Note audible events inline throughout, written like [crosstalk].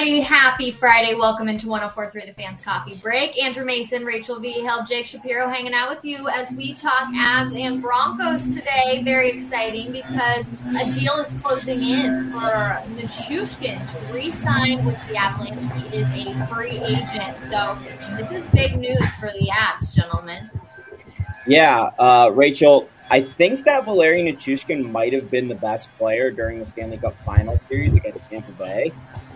everybody. Happy Friday. Welcome into 1043 The Fans Coffee Break. Andrew Mason, Rachel V. Hill, Jake Shapiro hanging out with you as we talk Avs and Broncos today. Very exciting because a deal is closing in for Nichushkin to re sign with the Avalanche. He is a free agent. So this is big news for the Avs, gentlemen. Yeah, uh, Rachel, I think that Valeri Nichushkin might have been the best player during the Stanley Cup Final Series against Tampa Bay.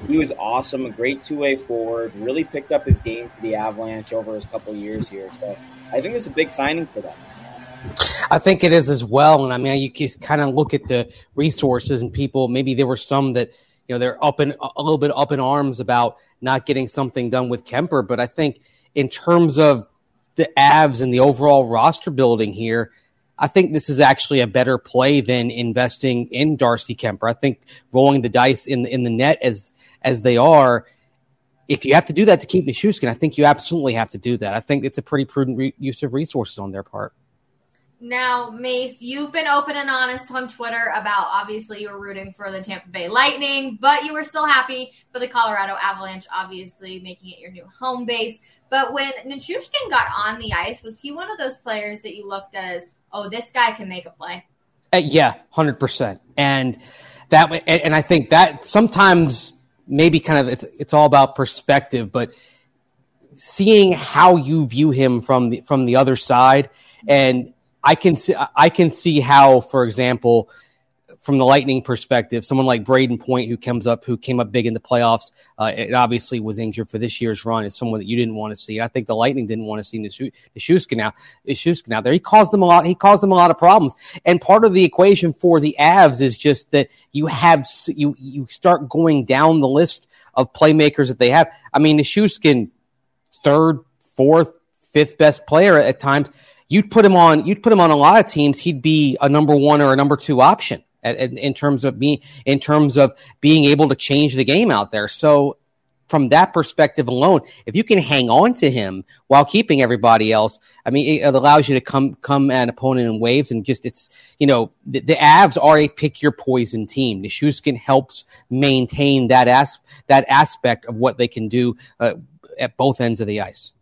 He was awesome, a great two-way forward. Really picked up his game for the Avalanche over his couple years here. So I think it's a big signing for them. I think it is as well. And I mean, you can kind of look at the resources and people. Maybe there were some that you know they're up in a little bit up in arms about not getting something done with Kuemper, But I think in terms of the Avs and the overall roster building here, I think this is actually a better play than investing in Darcy Kuemper. I think rolling the dice in in the net as as they are, if you have to do that to keep Nichushkin, I think you absolutely have to do that. I think it's a pretty prudent re- use of resources on their part. Now, Mace, you've been open and honest on Twitter about obviously you were rooting for the Tampa Bay Lightning, but you were still happy for the Colorado Avalanche, obviously making it your new home base. But when Nichushkin got on the ice, was he one of those players that you looked at as oh, this guy can make a play. Uh, yeah, hundred percent. And that, and, and I think that sometimes maybe kind of it's it's all about perspective, but seeing how you view him from the from the other side, and I can see I can see how, for example, from the Lightning perspective, someone like Brayden Point, who comes up, who came up big in the playoffs, uh, it obviously was injured for this year's run. Is someone that you didn't want to see. I think the Lightning didn't want to see Nichushkin now. Nichushkin out there, he caused them a lot. He caused them a lot of problems. And part of the equation for the Avs is just that you have you you start going down the list of playmakers that they have. I mean, Nichushkin, third, fourth, fifth best player at times. You'd put him on. You'd put him on a lot of teams. He'd be a number one or a number two option in terms of being in terms of being able to change the game out there. So from that perspective alone, if you can hang on to him while keeping everybody else, I mean, it allows you to come come at an opponent in waves and just it's you know the, the Avs are a pick your poison team. Nichushkin helps maintain that as that aspect of what they can do uh, at both ends of the ice.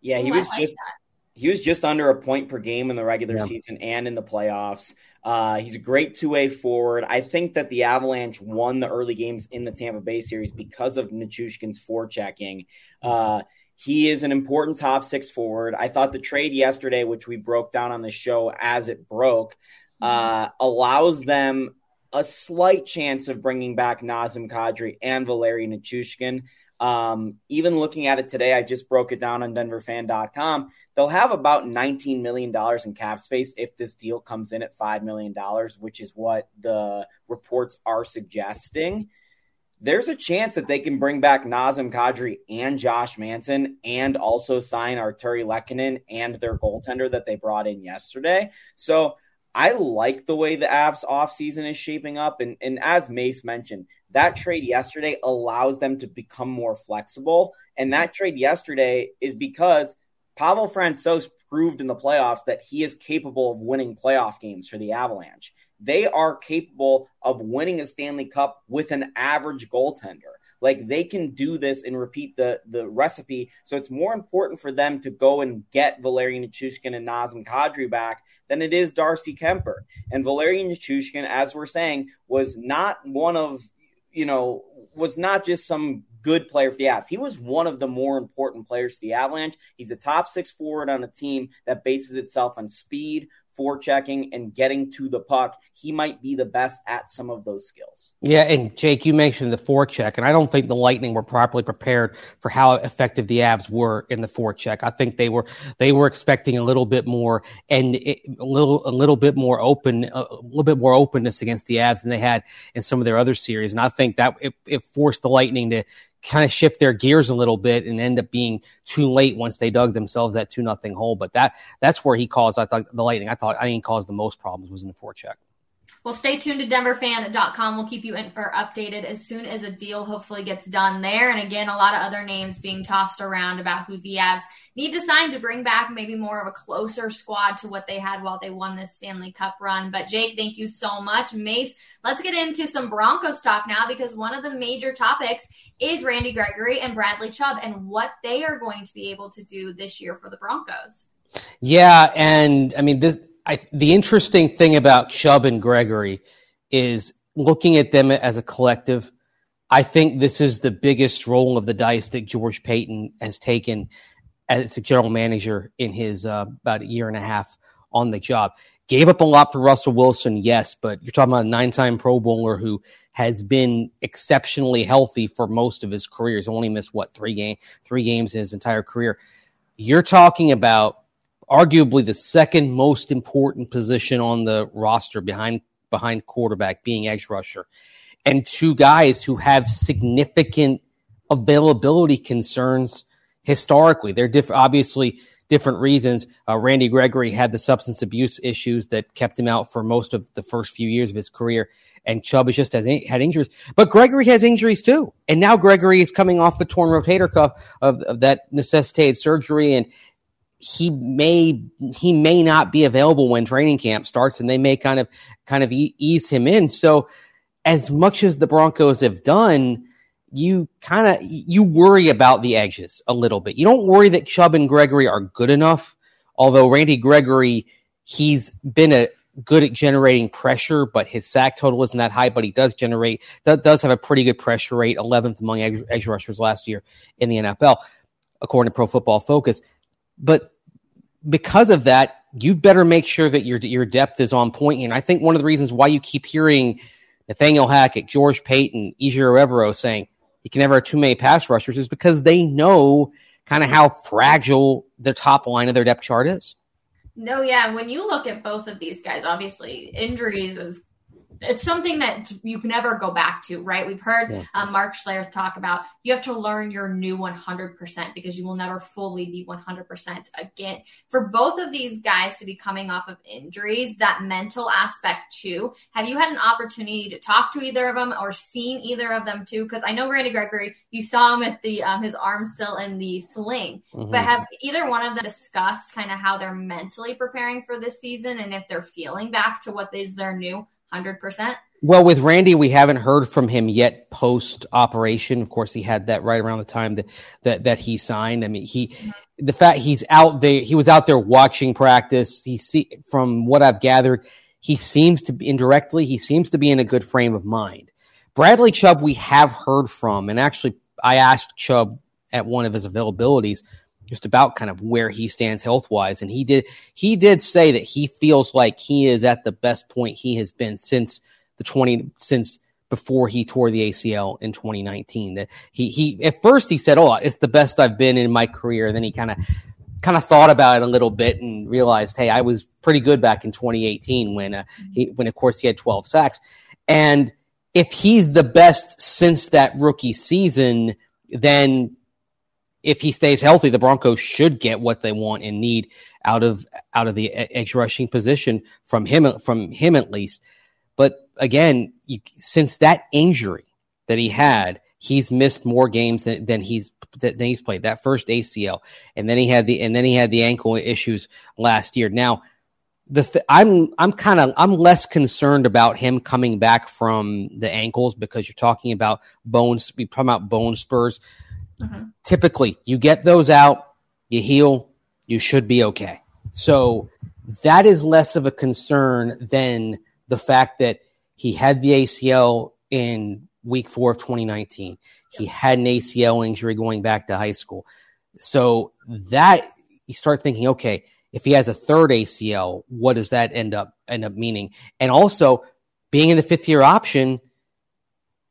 Yeah, he was just he was just under a point per game in the regular yeah. season and in the playoffs. Uh, he's a great two way forward. I think that the Avalanche won the early games in the Tampa Bay series because of Nichushkin's forechecking. Uh, he is an important top six forward. I thought the trade yesterday, which we broke down on the show as it broke, uh, allows them a slight chance of bringing back Nazem Kadri and Valeri Nichushkin. Um, even looking at it today, I just broke it down on DenverFan.com. They'll have about $19 million in cap space if this deal comes in at $5 million, which is what the reports are suggesting. There's a chance that they can bring back Nazem Kadri and Josh Manson and also sign Artturi Lehkonen and their goaltender that they brought in yesterday. So I like the way the Avs offseason is shaping up. And, and as Mace mentioned, that trade yesterday allows them to become more flexible. And that trade yesterday is because Pavel Francouz proved in the playoffs that he is capable of winning playoff games for the Avalanche. They are capable of winning a Stanley Cup with an average goaltender. Like they can do this and repeat the the recipe. So it's more important for them to go and get Valeri Nichushkin and Nazem Kadri back than it is Darcy Kuemper. And Valeri Nichushkin, as we're saying, was not one of you know was not just some good player for the Avs. He was one of the more important players to the Avalanche. He's a top six forward on a team that bases itself on speed, forechecking, and getting to the puck. He might be the best at some of those skills. Yeah, and Jake, you mentioned the forecheck, and I don't think the Lightning were properly prepared for how effective the Avs were in the forecheck. I think they were they were expecting a little bit more and a little a little bit more open a little bit more openness against the Avs than they had in some of their other series, and I think that it, it forced the Lightning to kind of shift their gears a little bit and end up being too late once they dug themselves that two nothing hole. But that that's where he caused I thought the Lightning. I thought I think caused the most problems was in the forecheck. Well, stay tuned to denverfan.com. We'll keep you in, or updated as soon as a deal hopefully gets done there. And again, a lot of other names being tossed around about who the Avs need to sign to bring back maybe more of a closer squad to what they had while they won this Stanley Cup run. But Jake, thank you so much. Mace, let's get into some Broncos talk now because one of the major topics is Randy Gregory and Bradley Chubb and what they are going to be able to do this year for the Broncos. Yeah, and I mean this I, the interesting thing about Chubb and Gregory is looking at them as a collective. I think this is the biggest roll of the dice that George Paton has taken as a general manager in his uh, about a year and a half on the job. Gave up a lot for Russell Wilson, yes, but you're talking about a nine-time Pro Bowler who has been exceptionally healthy for most of his career. He's only missed what three game three games in his entire career. You're talking about arguably the second most important position on the roster behind behind quarterback being edge rusher. And two guys who have significant availability concerns historically. They're diff- obviously different reasons. Uh, randy gregory had the substance abuse issues that kept him out for most of the first few years of his career. And chubb has just has, had injuries. But gregory has injuries too. And now gregory is coming off the torn rotator cuff of, of that necessitated surgery and he may he may not be available when training camp starts, and they may kind of kind of ease him in. So, as much as the Broncos have done, you kind of you worry about the edges a little bit. You don't worry that Chubb and Gregory are good enough. Although Randy Gregory, he's been a good at generating pressure, but his sack total isn't that high. But he does generate that does have a pretty good pressure rate, 11th among edge, edge rushers last year in the NFL, according to Pro Football Focus. But because of that, you better make sure that your your depth is on point. And I think one of the reasons why you keep hearing Nathaniel Hackett, George Paton, Ejiro Evero saying you can never have too many pass rushers is because they know kind of how fragile the top line of their depth chart is. No, yeah. And When you look at both of these guys, obviously injuries is it's something that you can never go back to, right? We've heard yeah. um, Mark Schlereth talk about you have to learn your new 100% because you will never fully be 100% again. For both of these guys to be coming off of injuries, that mental aspect too, have you had an opportunity to talk to either of them or seen either of them too? Because I know Randy Gregory, you saw him at the, um, his arm still in the sling, mm-hmm. but have either one of them discussed kind of how they're mentally preparing for this season and if they're feeling back to what is their new 100%? Well, with Randy, we haven't heard from him yet post operation. Of course, he had that right around the time that that, that he signed. I mean, he mm-hmm. the fact he's out there, he was out there watching practice. He see from what I've gathered, he seems to be indirectly, he seems to be in a good frame of mind. Bradley Chubb, we have heard from, and actually, I asked Chubb at one of his availabilities just about kind of where he stands health wise. And he did he did say that he feels like he is at the best point he has been since the twenty since before he tore the ACL in 2019. That he he at first he said, "Oh, it's the best I've been in my career." Then he kind of kind of thought about it a little bit and realized, "Hey, I was pretty good back in 2018 when uh, he when of course he had 12 sacks." And if he's the best since that rookie season, then if he stays healthy, the Broncos should get what they want and need out of out of the edge rushing position from him from him at least. But again, you, since that injury that he had, he's missed more games than, than he's than he's played. That first ACL, and then he had the and then he had the ankle issues last year. Now, the th- I'm I'm kind of I'm less concerned about him coming back from the ankles because you're talking about bones. We talking about bone spurs. Mm-hmm. Typically, you get those out, you heal, you should be okay. So that is less of a concern than the fact that he had the ACL in week four of 2019. He had an ACL injury going back to high school. So that you start thinking, okay, if he has a third ACL, what does that end up end up meaning? And also being in the fifth year option,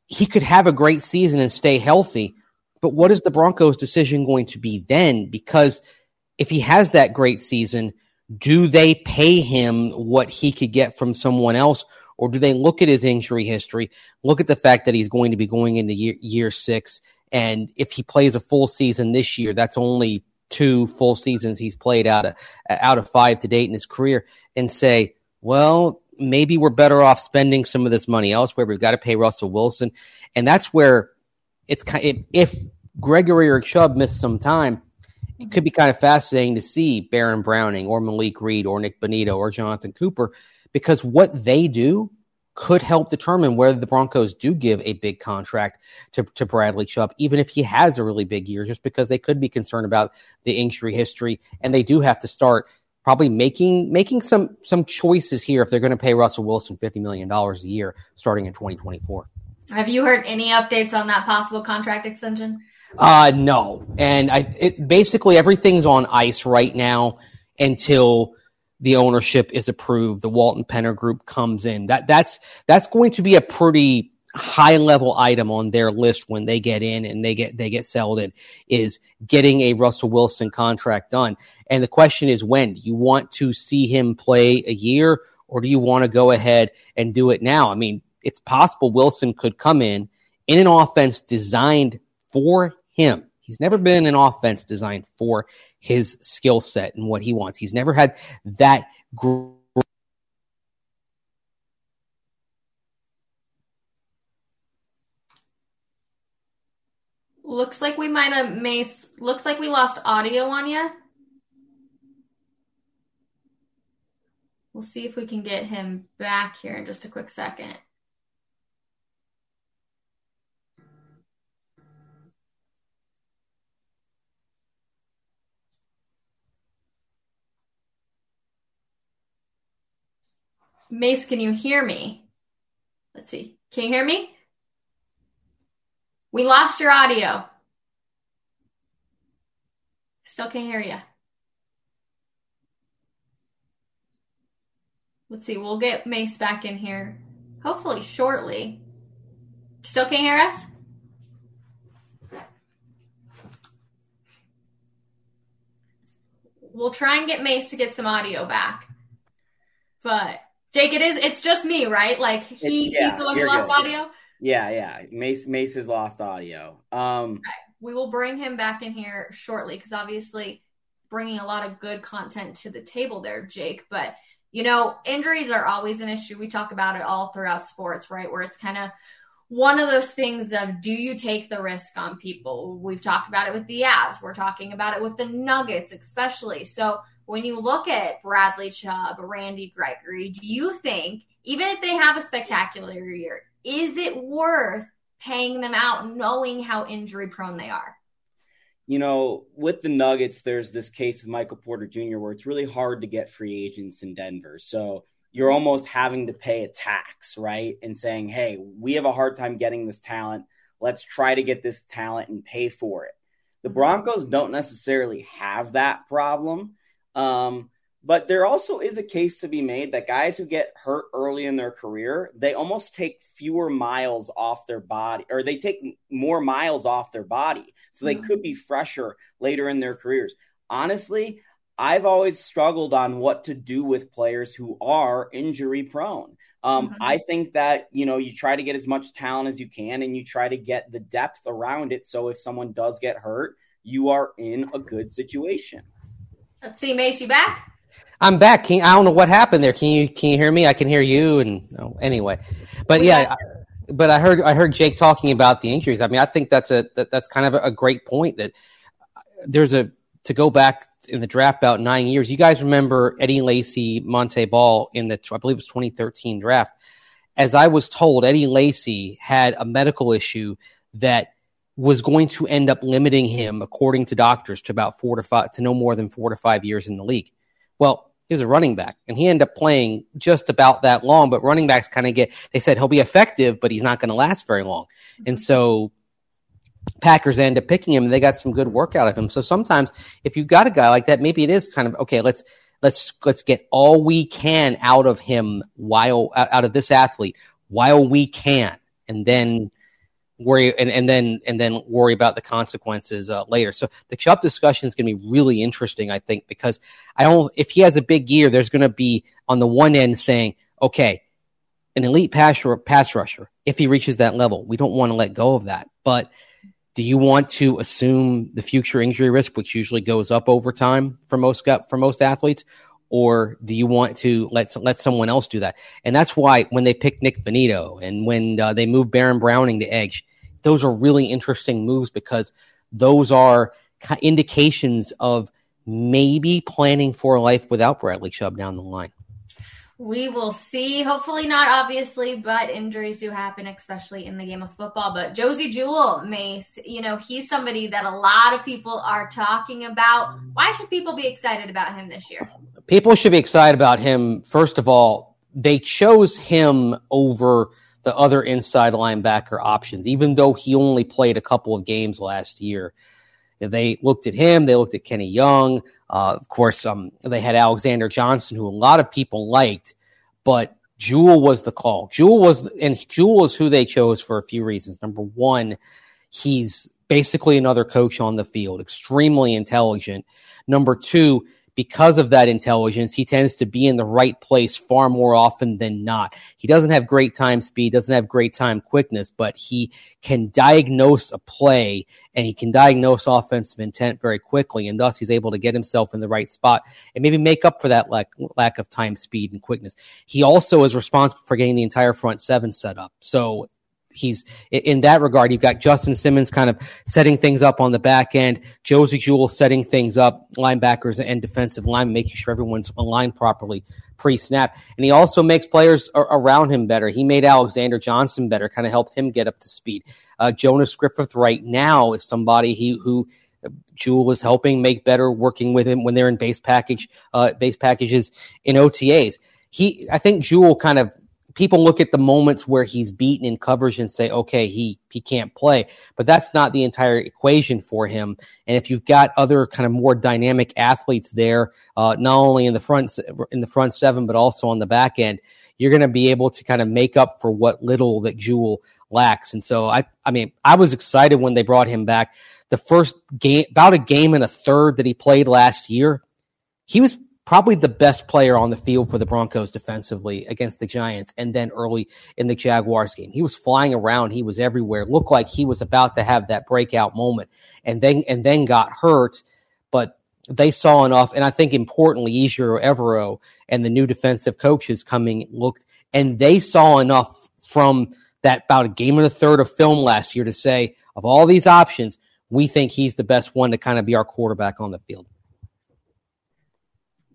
he could have a great season and stay healthy, but what is the Broncos' decision going to be then? Because if he has that great season, do they pay him what he could get from someone else? Or do they look at his injury history, look at the fact that he's going to be going into year, year six? And if he plays a full season this year, that's only two full seasons he's played out of, out of five to date in his career and say, well, maybe we're better off spending some of this money elsewhere. We've got to pay Russell Wilson. And that's where it's kind of, if Gregory or Chubb miss some time, it could be kind of fascinating to see Baron Browning or Malik Reed or Nick Bonitto or Jonathan Cooper because what they do could help determine whether the Broncos do give a big contract to, to Bradley Chubb, even if he has a really big year, just because they could be concerned about the injury history. And they do have to start probably making making some some choices here if they're going to pay Russell Wilson fifty million dollars a year starting in twenty twenty four. Have you heard any updates on that possible contract extension? Uh no, and I it, basically everything's on ice right now until the ownership is approved. The Walton Penner Group comes in. That that's that's going to be a pretty high level item on their list when they get in and they get they get settled in is getting a Russell Wilson contract done. And the question is when do you want to see him play a year or do you want to go ahead and do it now? I mean, it's possible Wilson could come in in an offense designed for him. He's never been an offense designed for his skill set and what he wants. He's never had that Looks like we might have Mace. Looks like we lost audio on you. We'll see if we can get him back here in just a quick second. Mace, can you hear me? Let's see. Can you hear me? We lost your audio. Still can't hear you. Let's see. We'll get Mace back in here hopefully shortly. Still can't hear us? We'll try and get Mace to get some audio back. But Jake, it is it's just me, right? Like he, yeah, he's the one who lost good. audio. Yeah, yeah. Mace Mace has lost audio. Um, okay. we will bring him back in here shortly because obviously bringing a lot of good content to the table there, Jake. But you know, injuries are always an issue. We talk about it all throughout sports, right? Where it's kind of one of those things of do you take the risk on people? We've talked about it with the Avs. We're talking about it with the Nuggets, especially. So when you look at Bradley Chubb, Randy Gregory, do you think, even if they have a spectacular year, is it worth paying them out knowing how injury prone they are? You know, with the Nuggets, there's this case with Michael Porter Jr. where it's really hard to get free agents in Denver. So you're almost having to pay a tax, right? And saying, hey, we have a hard time getting this talent. Let's try to get this talent and pay for it. The mm-hmm. Broncos don't necessarily have that problem. Um, but there also is a case to be made that guys who get hurt early in their career, they almost take fewer miles off their body, or they take more miles off their body. So they mm-hmm. could be fresher later in their careers. Honestly, I've always struggled on what to do with players who are injury prone. Um, mm-hmm. I think that you know you try to get as much talent as you can, and you try to get the depth around it. So if someone does get hurt, you are in a good situation. Let's see, Macy back. I'm back. Can, I don't know what happened there. Can you can you hear me? I can hear you. And oh, anyway, but we yeah, I, but I heard I heard Jake talking about the injuries. I mean, I think that's a that, that's kind of a, a great point. That uh, there's a to go back in the draft about nine years. You guys remember Eddie Lacy, Montee Ball in the I believe it was 2013 draft. As I was told, Eddie Lacy had a medical issue that was going to end up limiting him, according to doctors, to about four to five, to no more than four to five years in the league. Well, he was a running back and he ended up playing just about that long, but running backs kind of get, they said he'll be effective, but he's not going to last very long. And so Packers end up picking him and they got some good work out of him. So sometimes if you've got a guy like that, maybe it is kind of, okay, let's, let's, let's get all we can out of him while, out of this athlete while we can. And then worry and, and then and then worry about the consequences uh, later. So the Chubb discussion is going to be really interesting, I think, because I don't. If he has a big year, there's going to be on the one end saying, okay, an elite pass, pass rusher. If he reaches that level, we don't want to let go of that. But do you want to assume the future injury risk, which usually goes up over time for most for most athletes, or do you want to let let someone else do that? And that's why when they picked Nick Bonitto and when uh, they moved Baron Browning to edge, those are really interesting moves because those are indications of maybe planning for life without Bradley Chubb down the line. We will see. Hopefully not, obviously, but injuries do happen, especially in the game of football. But Josey Jewell, Mace, you know, he's somebody that a lot of people are talking about. Why should people be excited about him this year? People should be excited about him. First of all, they chose him over the other inside linebacker options, even though he only played a couple of games last year. They looked at him, they looked at Kenny Young. Uh, of course, um, they had Alexander Johnson, who a lot of people liked, but Jewell was the call. Jewell was, and Jewell is who they chose for a few reasons. Number one, he's basically another coach on the field, extremely intelligent. Number two, because of that intelligence, he tends to be in the right place far more often than not. He doesn't have great time speed, doesn't have great time quickness, but he can diagnose a play and he can diagnose offensive intent very quickly. And thus he's able to get himself in the right spot and maybe make up for that lack, lack of time, speed, and quickness. He also is responsible for getting the entire front seven set up. So he's in that regard. You've got Justin Simmons kind of setting things up on the back end, Josey Jewell setting things up, linebackers and defensive line, making sure everyone's aligned properly pre-snap. And he also makes players around him better. He made Alexander Johnson better, kind of helped him get up to speed. Uh, Jonas Griffith right now is somebody he who Jewell is helping make better, working with him when they're in base package, uh, base packages in OTAs. He, I think Jewell kind of people look at the moments where he's beaten in coverage and say, okay, he, he can't play, but that's not the entire equation for him. And if you've got other kind of more dynamic athletes there, uh, not only in the front, in the front seven, but also on the back end, you're going to be able to kind of make up for what little that Jewell lacks. And so I, I mean, I was excited when they brought him back. The first game, about a game and a third that he played last year, he was probably the best player on the field for the Broncos defensively against the Giants and then early in the Jaguars game. He was flying around, he was everywhere. Looked like he was about to have that breakout moment and then and then got hurt, but they saw enough and I think importantly Ejiro Evero and the new defensive coaches coming looked and they saw enough from that about a game and a third of film last year to say of all these options, we think he's the best one to kind of be our quarterback on the field.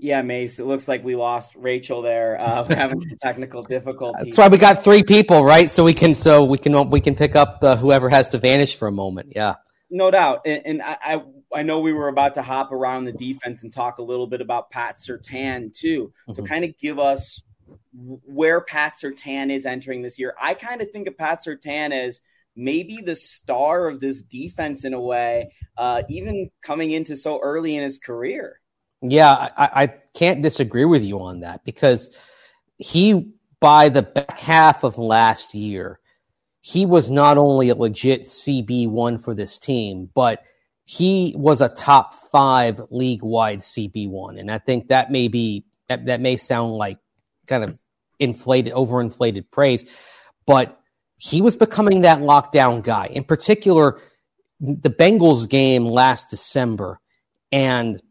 Yeah, Mace. It looks like we lost Rachel there. Uh, we're having [laughs] technical difficulties. That's why we got three people, right? So we can so we can we can pick up uh, whoever has to vanish for a moment. Yeah, no doubt. And, and I, I, I know we were about to hop around the defense and talk a little bit about Pat Surtain too. So mm-hmm. kind of give us where Pat Surtain is entering this year. I kind of think of Pat Surtain as maybe the star of this defense in a way, uh, even coming into so early in his career. Yeah, I, I can't disagree with you on that because he, by the back half of last year, he was not only a legit CB1 for this team, but he was a top five league wide CB1. And I think that may be, that, that may sound like kind of inflated, overinflated praise, but he was becoming that lockdown guy. In particular, the Bengals game last December and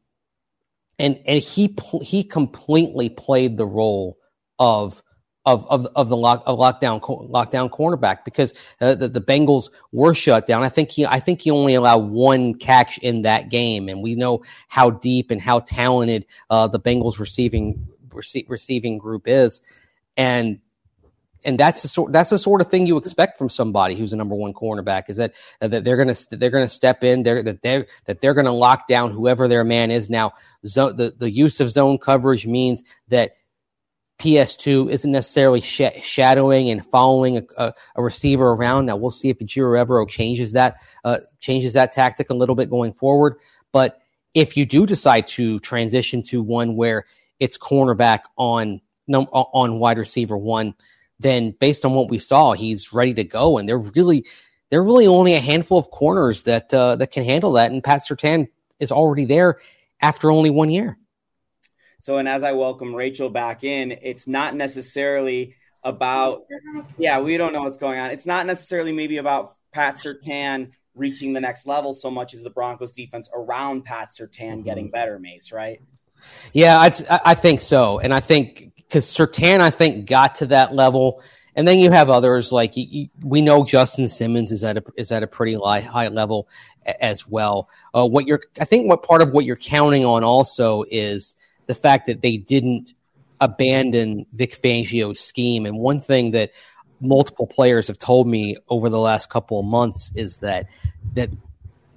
and and he he completely played the role of of of, of the lock, of lockdown lockdown cornerback because uh, the, the Bengals were shut down. I think he I think he only allowed one catch in that game, and we know how deep and how talented uh, the Bengals receiving rece- receiving group is, and and that's the sort that's the sort of thing you expect from somebody who's a number one cornerback is that that they're gonna they're gonna step in they're that they're that they're gonna lock down whoever their man is now zone, the the use of zone coverage means that PS2 isn't necessarily sh- shadowing and following a, a, a, receiver around. Now we'll see if Ejiro Evero changes that uh, changes that tactic a little bit going forward. But if you do decide to transition to one where it's cornerback on on wide receiver one, then based on what we saw, he's ready to go. And they're really, they're really only a handful of corners that uh, that can handle that. And Pat Surtain is already there after only one year. So, and as I welcome Rachel back in, it's not necessarily about, yeah, we don't know what's going on. It's not necessarily maybe about Pat Surtain reaching the next level so much as the Broncos defense around Pat mm-hmm. getting better, Mace, right? Yeah, I, I think so, and I think because Surtain, I think got to that level, and then you have others like you, you, we know Justin Simmons is at a is at a pretty high, high level as well. Uh, what you're, I think, what part of what you're counting on also is the fact that they didn't abandon Vic Fangio's scheme. And one thing that multiple players have told me over the last couple of months is that that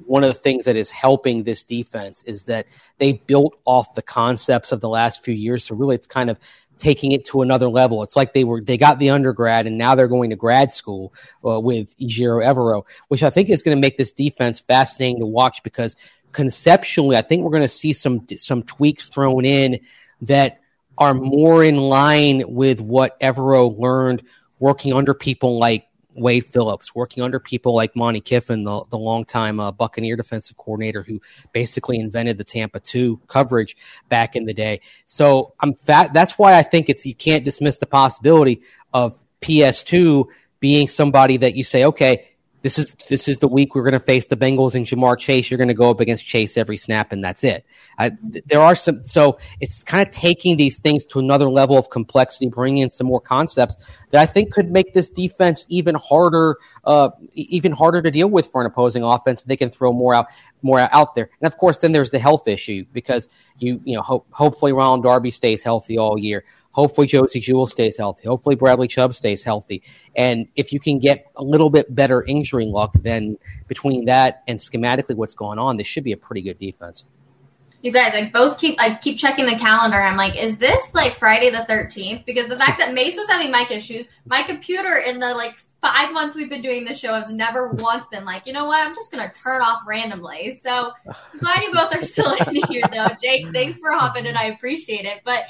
one of the things that is helping this defense is that they built off the concepts of the last few years. So really, it's kind of taking it to another level. It's like they were they got the undergrad and now they're going to grad school uh, with Ejiro Evero, which I think is going to make this defense fascinating to watch because conceptually, I think we're going to see some some tweaks thrown in that are more in line with what Evero learned working under people like Wade Phillips, working under people like Monte Kiffin, the, the longtime uh, Buccaneer defensive coordinator who basically invented the Tampa 2 coverage back in the day. So I'm fat. That's why I think it's, you can't dismiss the possibility of PS2 being somebody that you say, okay, this is this is the week we're going to face the Bengals and Ja'Marr Chase. You're going to go up against Chase every snap, and that's it. I, there are some, so it's kind of taking these things to another level of complexity, bringing in some more concepts that I think could make this defense even harder, uh, even harder to deal with for an opposing offense. If they can throw more out, more out there, and of course, then there's the health issue because you, you know, ho- hopefully Ronald Darby stays healthy all year. Hopefully Josey Jewell stays healthy. Hopefully Bradley Chubb stays healthy. And if you can get a little bit better injury luck, then between that and schematically what's going on, this should be a pretty good defense. You guys, I both keep I keep checking the calendar. I'm like, is this like Friday the 13th? Because the fact that Mace was having mic issues, my computer in the like five months we've been doing this show has never once been like, you know what, I'm just gonna turn off randomly. So I'm [sighs] glad you both are still in here though. Jake, thanks for hopping and I appreciate it. But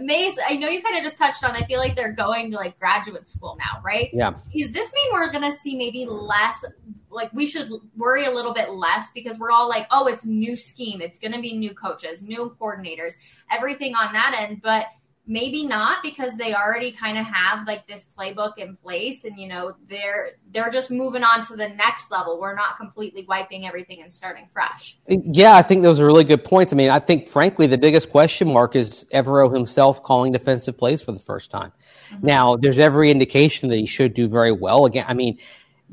Mace, I know you kind of just touched on. I feel like they're going to like graduate school now, right? Yeah. Does this mean we're going to see maybe less? Like we should worry a little bit less because we're all like, oh, it's new scheme. It's going to be new coaches, new coordinators, everything on that end. But maybe not because they already kind of have like this playbook in place and you know they're they're just moving on to the next level. We're not completely wiping everything and starting fresh. Yeah i think those are really good points. I mean i think frankly the biggest question mark is evero himself calling defensive plays for the first time. Mm-hmm. now there's every indication that he should do very well. Again i mean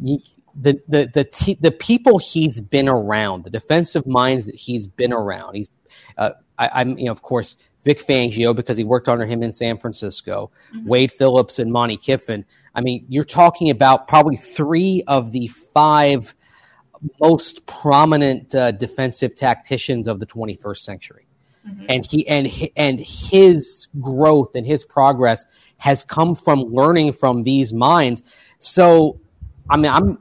you, the the the, t- the people he's been around the defensive minds that he's been around he's uh, I, i'm you know of course Vic Fangio because he worked under him in San Francisco, mm-hmm. Wade Phillips and Monte Kiffin. I mean, you're talking about probably three of the five most prominent uh, defensive tacticians of the 21st century. Mm-hmm. And he and and his growth and his progress has come from learning from these minds. So, I mean, I'm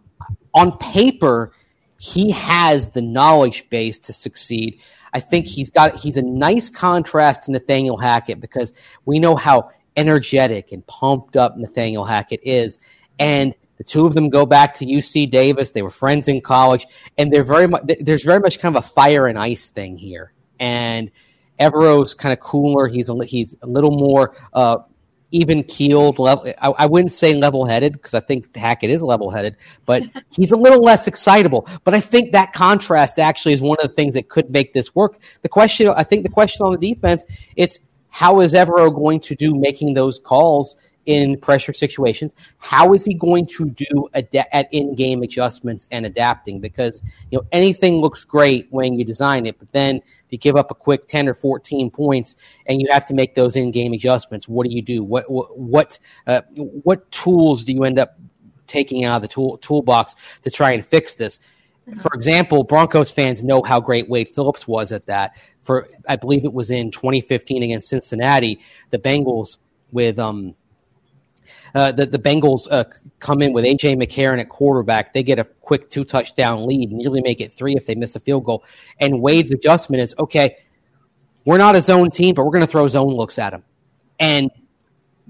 on paper, he has the knowledge base to succeed. I think he's got he's a nice contrast to Nathaniel Hackett because we know how energetic and pumped up Nathaniel Hackett is, and the two of them go back to UC Davis. They were friends in college, and they're very much there's very much kind of a fire and ice thing here. And Evero's kind of cooler. He's a, he's a little more uh, even keeled. Level, I, I, wouldn't say level headed because I think Hackett is level headed, but [laughs] he's a little less excitable. But I think that contrast actually is one of the things that could make this work. The question, I think, the question on the defense, it's how is Evero going to do making those calls in pressure situations? How is he going to do ad- at in-game adjustments and adapting? Because you know anything looks great when you design it, but then you give up a quick 10 or 14 points and you have to make those in-game adjustments. What do you do? What what what, uh, what tools do you end up taking out of the tool toolbox to try and fix this? For example broncos fans know how great wade phillips was at that. For i believe it was in 2015 against cincinnati the bengals with um uh, the, the Bengals uh, come in with AJ McCarron at quarterback. They get a quick two touchdown lead, nearly make it three if they miss a field goal. And Wade's adjustment is okay, we're not a zone team, but we're going to throw zone looks at them. And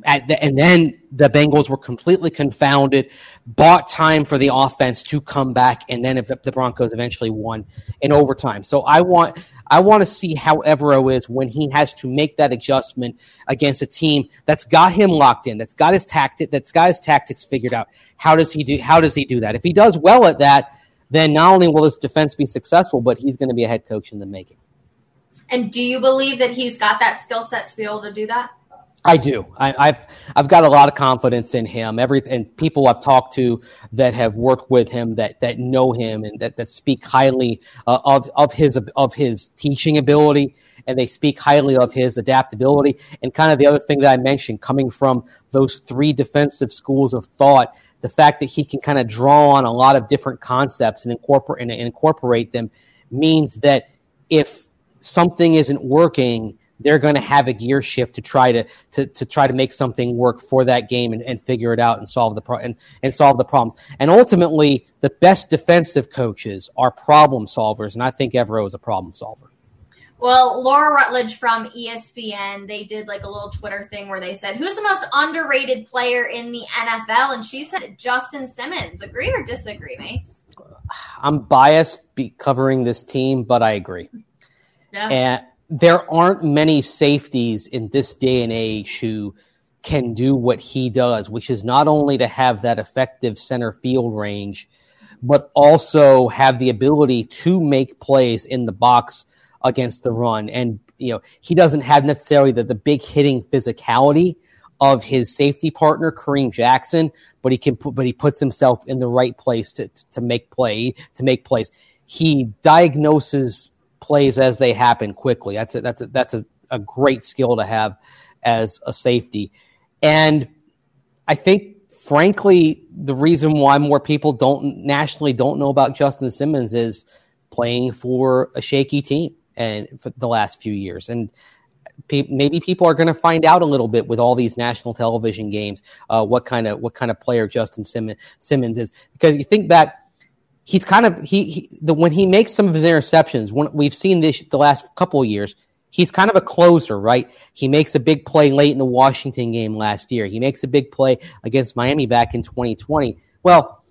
the, and then the Bengals were completely confounded, bought time for the offense to come back, and then the Broncos eventually won in overtime. So I want I want to see how Evero is when he has to make that adjustment against a team that's got him locked in, that's got his tactic, that's got his tactics figured out. How does he do? How does he do that? If he does well at that, then not only will his defense be successful, but he's going to be a head coach in the making. And do you believe that he's got that skill set to be able to do that? I do. I, have I've got a lot of confidence in him. Every and people I've talked to that have worked with him that that know him and that, that speak highly uh, of of his of his teaching ability and they speak highly of his adaptability and kind of the other thing that I mentioned coming from those three defensive schools of thought. The fact that he can kind of draw on a lot of different concepts and incorporate and incorporate them means that if something isn't working they're going to have a gear shift to try to, to, to try to make something work for that game and, and figure it out and solve the pro- and, and solve the problems. And ultimately, the best defensive coaches are problem solvers, and I think Evero is a problem solver. Well, Laura Rutledge from ESPN, they did like a little Twitter thing where they said, "Who's the most underrated player in the NFL?" And she said Justin Simmons. Agree or disagree, Mace? I'm biased be covering this team, but I agree. Yeah. And there aren't many safeties in this day and age who can do what he does, which is not only to have that effective center field range, but also have the ability to make plays in the box against the run. And, you know, he doesn't have necessarily the, the big hitting physicality of his safety partner, Kareem Jackson, but he can put, but he puts himself in the right place to, to make play, to make plays. He diagnoses plays as they happen quickly. That's a, that's a, that's a, a great skill to have as a safety. And I think, frankly, the reason why more people don't nationally don't know about Justin Simmons is playing for a shaky team and for the last few years. And maybe people are going to find out a little bit with all these national television games uh, what kind of what kind of player Justin Simmons, Simmons is. Because you think back he's kind of he, he, the when he makes some of his interceptions. When we've seen this the last couple of years, he's kind of a closer, right? He makes a big play late in the Washington game last year. He makes a big play against Miami back in 2020. Well,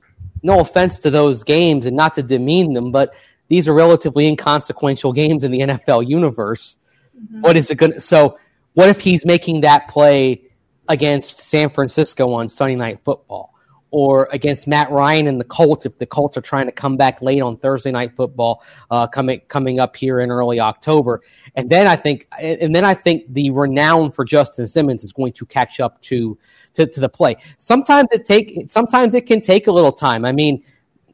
no offense to those games and not to demean them, but these are relatively inconsequential [laughs] games in the NFL universe. Mm-hmm. What is it going to so what if he's making that play against San Francisco on Sunday night football? Or against Matt Ryan and the Colts if the Colts are trying to come back late on Thursday night football uh, coming coming up here in early October. And then I think and then I think the renown for Justin Simmons is going to catch up to to, to the play. Sometimes it take sometimes it can take a little time. I mean,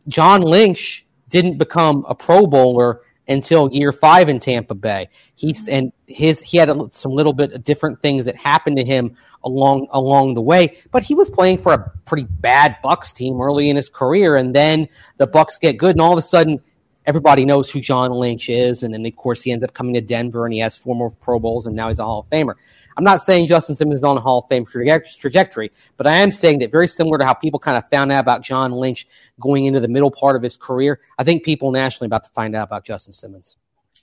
John Lynch didn't become a Pro Bowler until year five in Tampa Bay. He's and his he had a, some little bit of different things that happened to him along along the way, but he was playing for a pretty bad Bucks team early in his career, and then the Bucks get good, and all of a sudden everybody knows who John Lynch is, and then of course he ends up coming to Denver, and he has four more Pro Bowls, and now he's a Hall of Famer. I'm not saying Justin Simmons is on a Hall of Fame trajectory, but I am saying that very similar to how people kind of found out about John Lynch going into the middle part of his career, I think people nationally about to find out about Justin Simmons.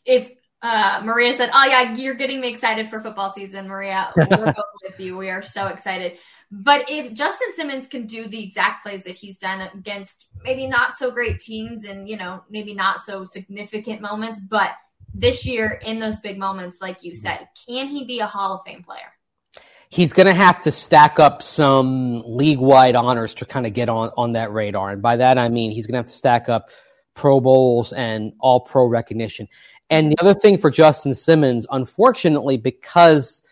If uh, Maria said, "Oh yeah, you're getting me excited for football season, Maria. [laughs] We're both with you. We are so excited." But if Justin Simmons can do the exact plays that he's done against maybe not so great teams and you know maybe not so significant moments, but this year in those big moments, like you said, can he be a Hall of Fame player? He's going to have to stack up some league wide honors to kind of get on, on that radar. And by that, I mean he's going to have to stack up Pro Bowls and all pro recognition. And the other thing for Justin Simmons, unfortunately, because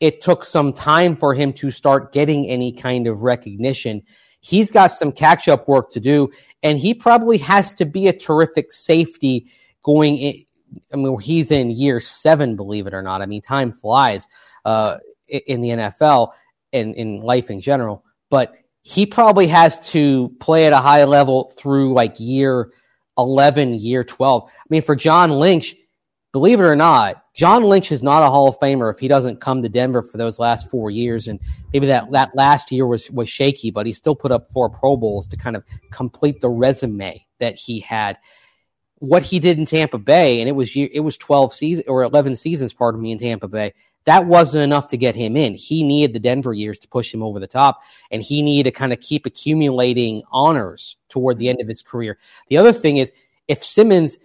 it took some time for him to start getting any kind of recognition, he's got some catch up work to do. And he probably has to be a terrific safety going in, I mean, he's in year seven, believe it or not. I mean, time flies uh, in the NFL and in life in general. But he probably has to play at a high level through like year 11, year 12. I mean, for John Lynch, believe it or not, John Lynch is not a Hall of Famer if he doesn't come to Denver for those last four years. And maybe that, that last year was, was shaky, but he still put up four Pro Bowls to kind of complete the resume that he had what he did in Tampa Bay, and it was it was twelve seasons or eleven seasons, pardon me, in Tampa Bay. That wasn't enough to get him in. He needed the Denver years to push him over the top, and he needed to kind of keep accumulating honors toward the end of his career. The other thing is, if Simmons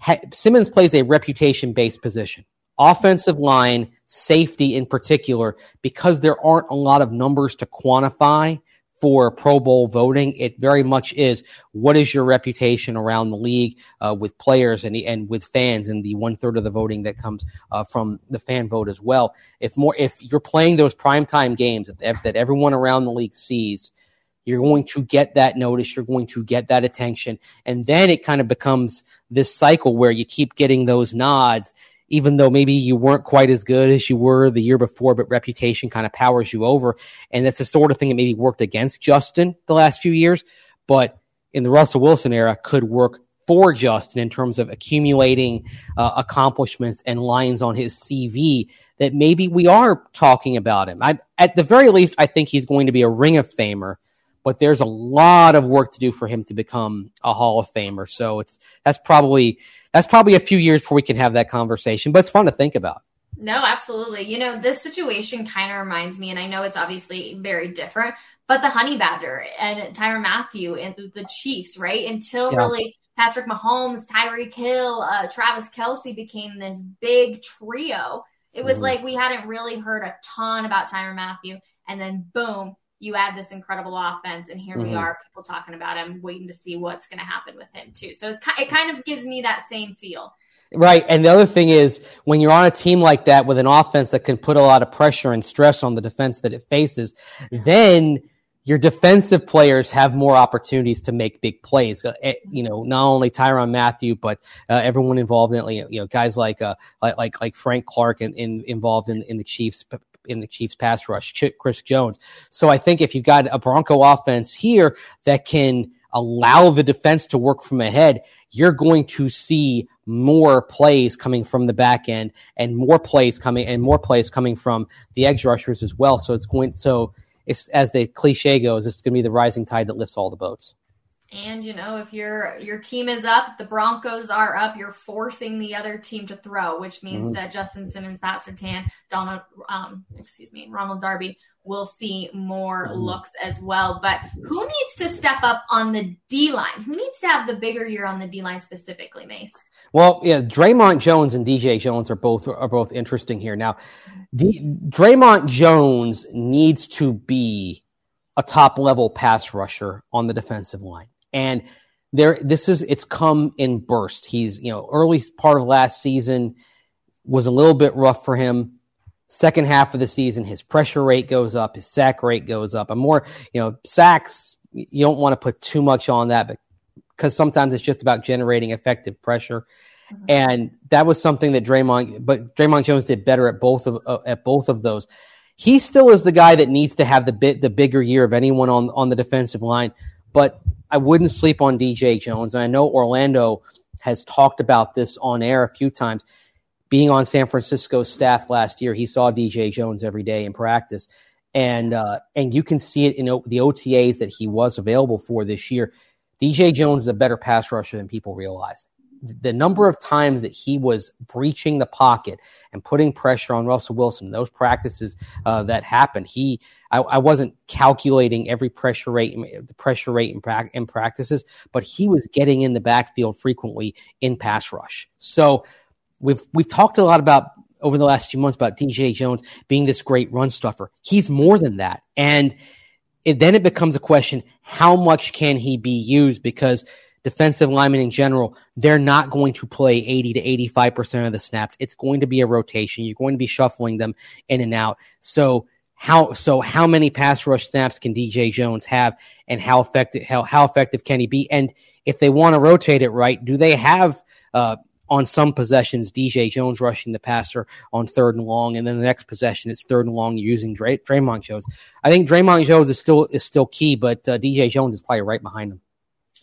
ha- Simmons plays a reputation based position, offensive line, safety in particular, because there aren't a lot of numbers to quantify for Pro Bowl voting. It very much is what is your reputation around the league uh, with players and and with fans, and the one third of the voting that comes uh, from the fan vote as well. If more, if you're playing those primetime games that, that everyone around the league sees, you're going to get that notice. You're going to get that attention, and then it kind of becomes this cycle where you keep getting those nods even though maybe you weren't quite as good as you were the year before, but reputation kind of powers you over. And that's the sort of thing that maybe worked against Justin the last few years, but in the Russell Wilson era could work for Justin in terms of accumulating uh, accomplishments and lines on his CV that maybe we are talking about him. I, at the very least, I think he's going to be a Ring of Famer but there's a lot of work to do for him to become a Hall of Famer. So it's that's probably that's probably a few years before we can have that conversation, but it's fun to think about. No, absolutely. You know, this situation kind of reminds me, and I know it's obviously very different, but the Honey Badger and Tyrann Mathieu and the Chiefs, right? Until yeah. really Patrick Mahomes, Tyreek Hill, uh, Travis Kelce became this big trio. It was mm-hmm. like we hadn't really heard a ton about Tyrann Mathieu, and then boom, you add this incredible offense, and here mm-hmm. we are, people talking about him, waiting to see what's going to happen with him too. So it kind of gives me that same feel. Right. And the other thing is when you're on a team like that with an offense that can put a lot of pressure and stress on the defense that it faces, then your defensive players have more opportunities to make big plays. Uh, eh, you know, not only Tyrann Mathieu, but uh, everyone involved in it. You know, guys like uh, like like, like Frank Clark and, in, involved in, in the Chiefs in the Chiefs pass rush, Chris Jones. So I think if you've got a Bronco offense here that can allow the defense to work from ahead, you're going to see more plays coming from the back end and more plays coming and more plays coming from the edge rushers as well. So it's going so it's as the cliche goes, it's going to be the rising tide that lifts all the boats. And you know, if your your team is up, the Broncos are up. You're forcing the other team to throw, which means mm-hmm. that Justin Simmons, Pat Surtain, Donald, um, excuse me, Ronald Darby will see more mm-hmm. looks as well. But who needs to step up on the D line? Who needs to have the bigger year on the D line specifically, Mace? Well, yeah, Dre'Mont Jones and DJ Jones are both are both interesting here. Now, D- Dre'Mont Jones needs to be a top level pass rusher on the defensive line. And there, this is, it's come in burst. He's, you know, early part of last season was a little bit rough for him. Second half of the season, his pressure rate goes up, his sack rate goes up. And more, you know, sacks, you don't want to put too much on that but because sometimes it's just about generating effective pressure. Mm-hmm. And that was something that Dre'Mont, but Dre'Mont Jones did better at both of, uh, at both of those. He still is the guy that needs to have the bit, the bigger year of anyone on, on the defensive line. But I wouldn't sleep on DJ Jones. And I know Orlando has talked about this on air a few times. Being on San Francisco's staff last year, he saw DJ Jones every day in practice, and uh, and you can see it in the OTAs that he was available for this year. DJ Jones is a better pass rusher than people realize the number of times that he was breaching the pocket and putting pressure on Russell Wilson, those practices uh, that happened, he I, I, wasn't calculating every pressure rate, the pressure rate in, pra- in practices, but he was getting in the backfield frequently in pass rush. So we've we've talked a lot about over the last few months about DJ Jones being this great run stuffer. He's more than that, and it, then it becomes a question: how much can he be used? Because defensive linemen in general, they're not going to play 80 to 85% of the snaps. It's going to be a rotation. You're going to be shuffling them in and out. So how, so how many pass rush snaps can DJ Jones have and how effective, how, how effective can he be? And if they want to rotate it right, do they have, uh, on some possessions, DJ Jones rushing the passer on third and long, and then the next possession it's third and long using Dray- Dre'Mont Jones. I think Dre'Mont Jones is still is still key, but uh, DJ Jones is probably right behind him.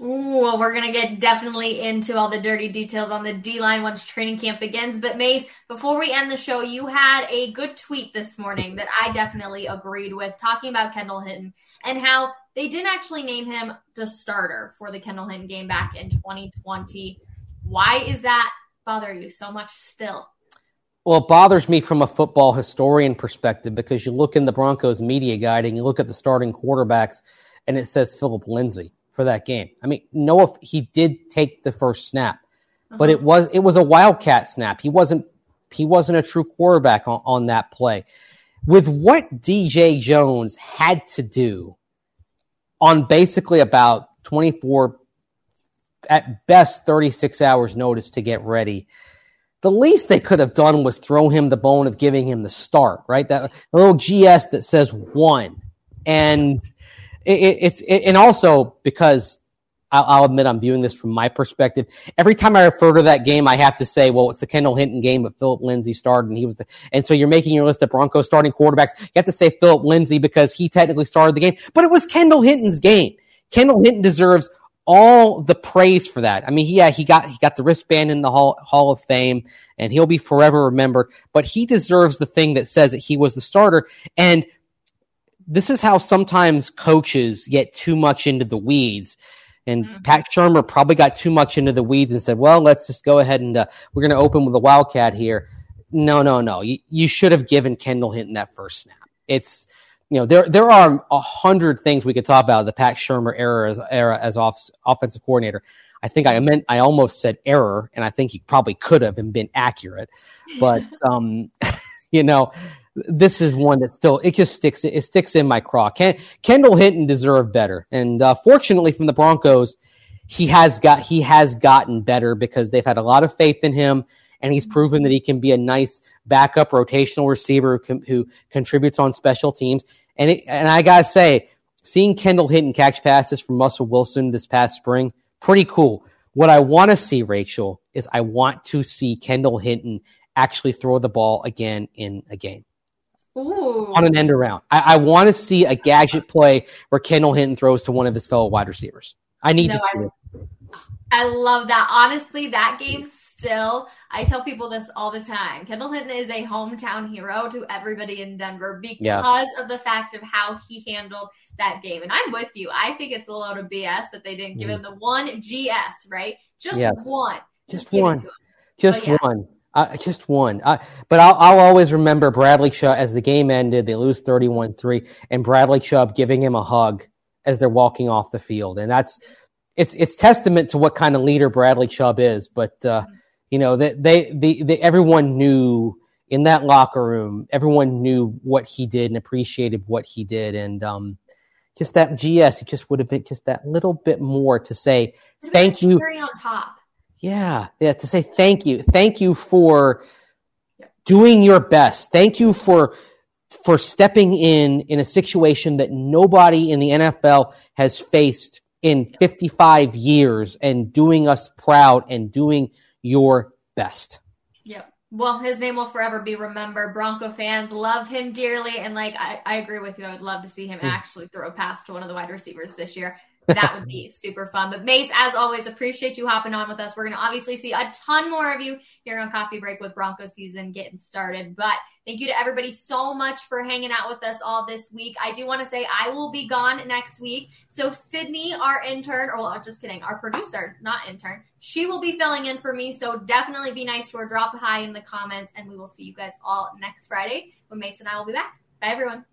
Ooh, well, we're going to get definitely into all the dirty details on the D line once training camp begins. But, Mace, before we end the show, you had a good tweet this morning that I definitely agreed with, talking about Kendall Hinton and how they didn't actually name him the starter for the Kendall Hinton game back in 2020. Why is that bother you so much still? Well, it bothers me from a football historian perspective because you look in the Broncos media guide and you look at the starting quarterbacks and it says Phillip Lindsay for that game. I mean, Noah, he did take the first snap, uh-huh. but it was it was a wildcat snap. He wasn't he wasn't a true quarterback on, on that play. With what DJ Jones had to do on basically about 24, at best 36 hours notice to get ready. The least they could have done was throw him the bone of giving him the start, right? That little GS that says one. And it, it, it's, it, and also because I'll, I'll, admit I'm viewing this from my perspective. Every time I refer to that game, I have to say, well, it's the Kendall Hinton game, but Phillip Lindsay started and he was the, and so you're making your list of Broncos starting quarterbacks. You have to say Phillip Lindsay because he technically started the game, but it was Kendall Hinton's game. Kendall Hinton deserves all the praise for that. I mean, yeah, he got, he got the wristband in the Hall, Hall of Fame and he'll be forever remembered, but he deserves the thing that says that he was the starter. And this is how sometimes coaches get too much into the weeds and mm-hmm. Pat Shurmur probably got too much into the weeds and said, well, let's just go ahead and uh, we're going to open with a Wildcat here. No, no, no. You, you should have given Kendall Hinton that first snap. It's, you know, there, there are a hundred things we could talk about the Pat Shurmur era as, era as off, offensive coordinator. I think I meant, I almost said error, and I think he probably could have and been accurate. But, [laughs] um, [laughs] you know, this is one that still it just sticks it sticks in my craw. Ken, Kendall Hinton deserved better, and uh, fortunately from the Broncos, he has got he has gotten better because they've had a lot of faith in him, and he's proven that he can be a nice backup rotational receiver who, who contributes on special teams. And it, and I gotta say, seeing Kendall Hinton catch passes from Russell Wilson this past spring, pretty cool. What I want to see, Rachel, is I want to see Kendall Hinton actually throw the ball again in a game. Ooh. on an end around. I, I want to see a gadget play where Kendall Hinton throws to one of his fellow wide receivers. I need no, to see I, it. I love that. Honestly, that game still, I tell people this all the time. Kendall Hinton is a hometown hero to everybody in Denver because yeah. of the fact of how he handled that game. And I'm with you. I think it's a load of BS that they didn't give mm. him the one GS, right? Just yes. one. Just, Just one. Just yeah. one. Uh, just one. Uh, but I'll, I'll, always remember Bradley Chubb as the game ended. They lose 31 3, and Bradley Chubb giving him a hug as they're walking off the field. And that's, it's, it's testament to what kind of leader Bradley Chubb is. But, uh, you know, they, they, they, they, everyone knew in that locker room, everyone knew what he did and appreciated what he did. And, um, just that GS, it just would have been just that little bit more to say, thank you. on top yeah, yeah, to say thank you. Thank you for doing your best. Thank you for for stepping in in a situation that nobody in the NFL has faced in 55 years and doing us proud and doing your best. Yep. Well, his name will forever be remembered. Bronco fans love him dearly. And like, I, I agree with you. I would love to see him mm. actually throw a pass to one of the wide receivers this year that would be super fun. But Mace, as always, appreciate you hopping on with us. We're going to obviously see a ton more of you here on Coffee Break with Bronco season getting started. But thank you to everybody so much for hanging out with us all this week. I do want to say I will be gone next week. So Sydney, our intern, or well, just kidding, our producer, not intern, she will be filling in for me. So definitely be nice to her. Drop a hi in the comments, and we will see you guys all next Friday when Mace and I will be back. Bye, everyone.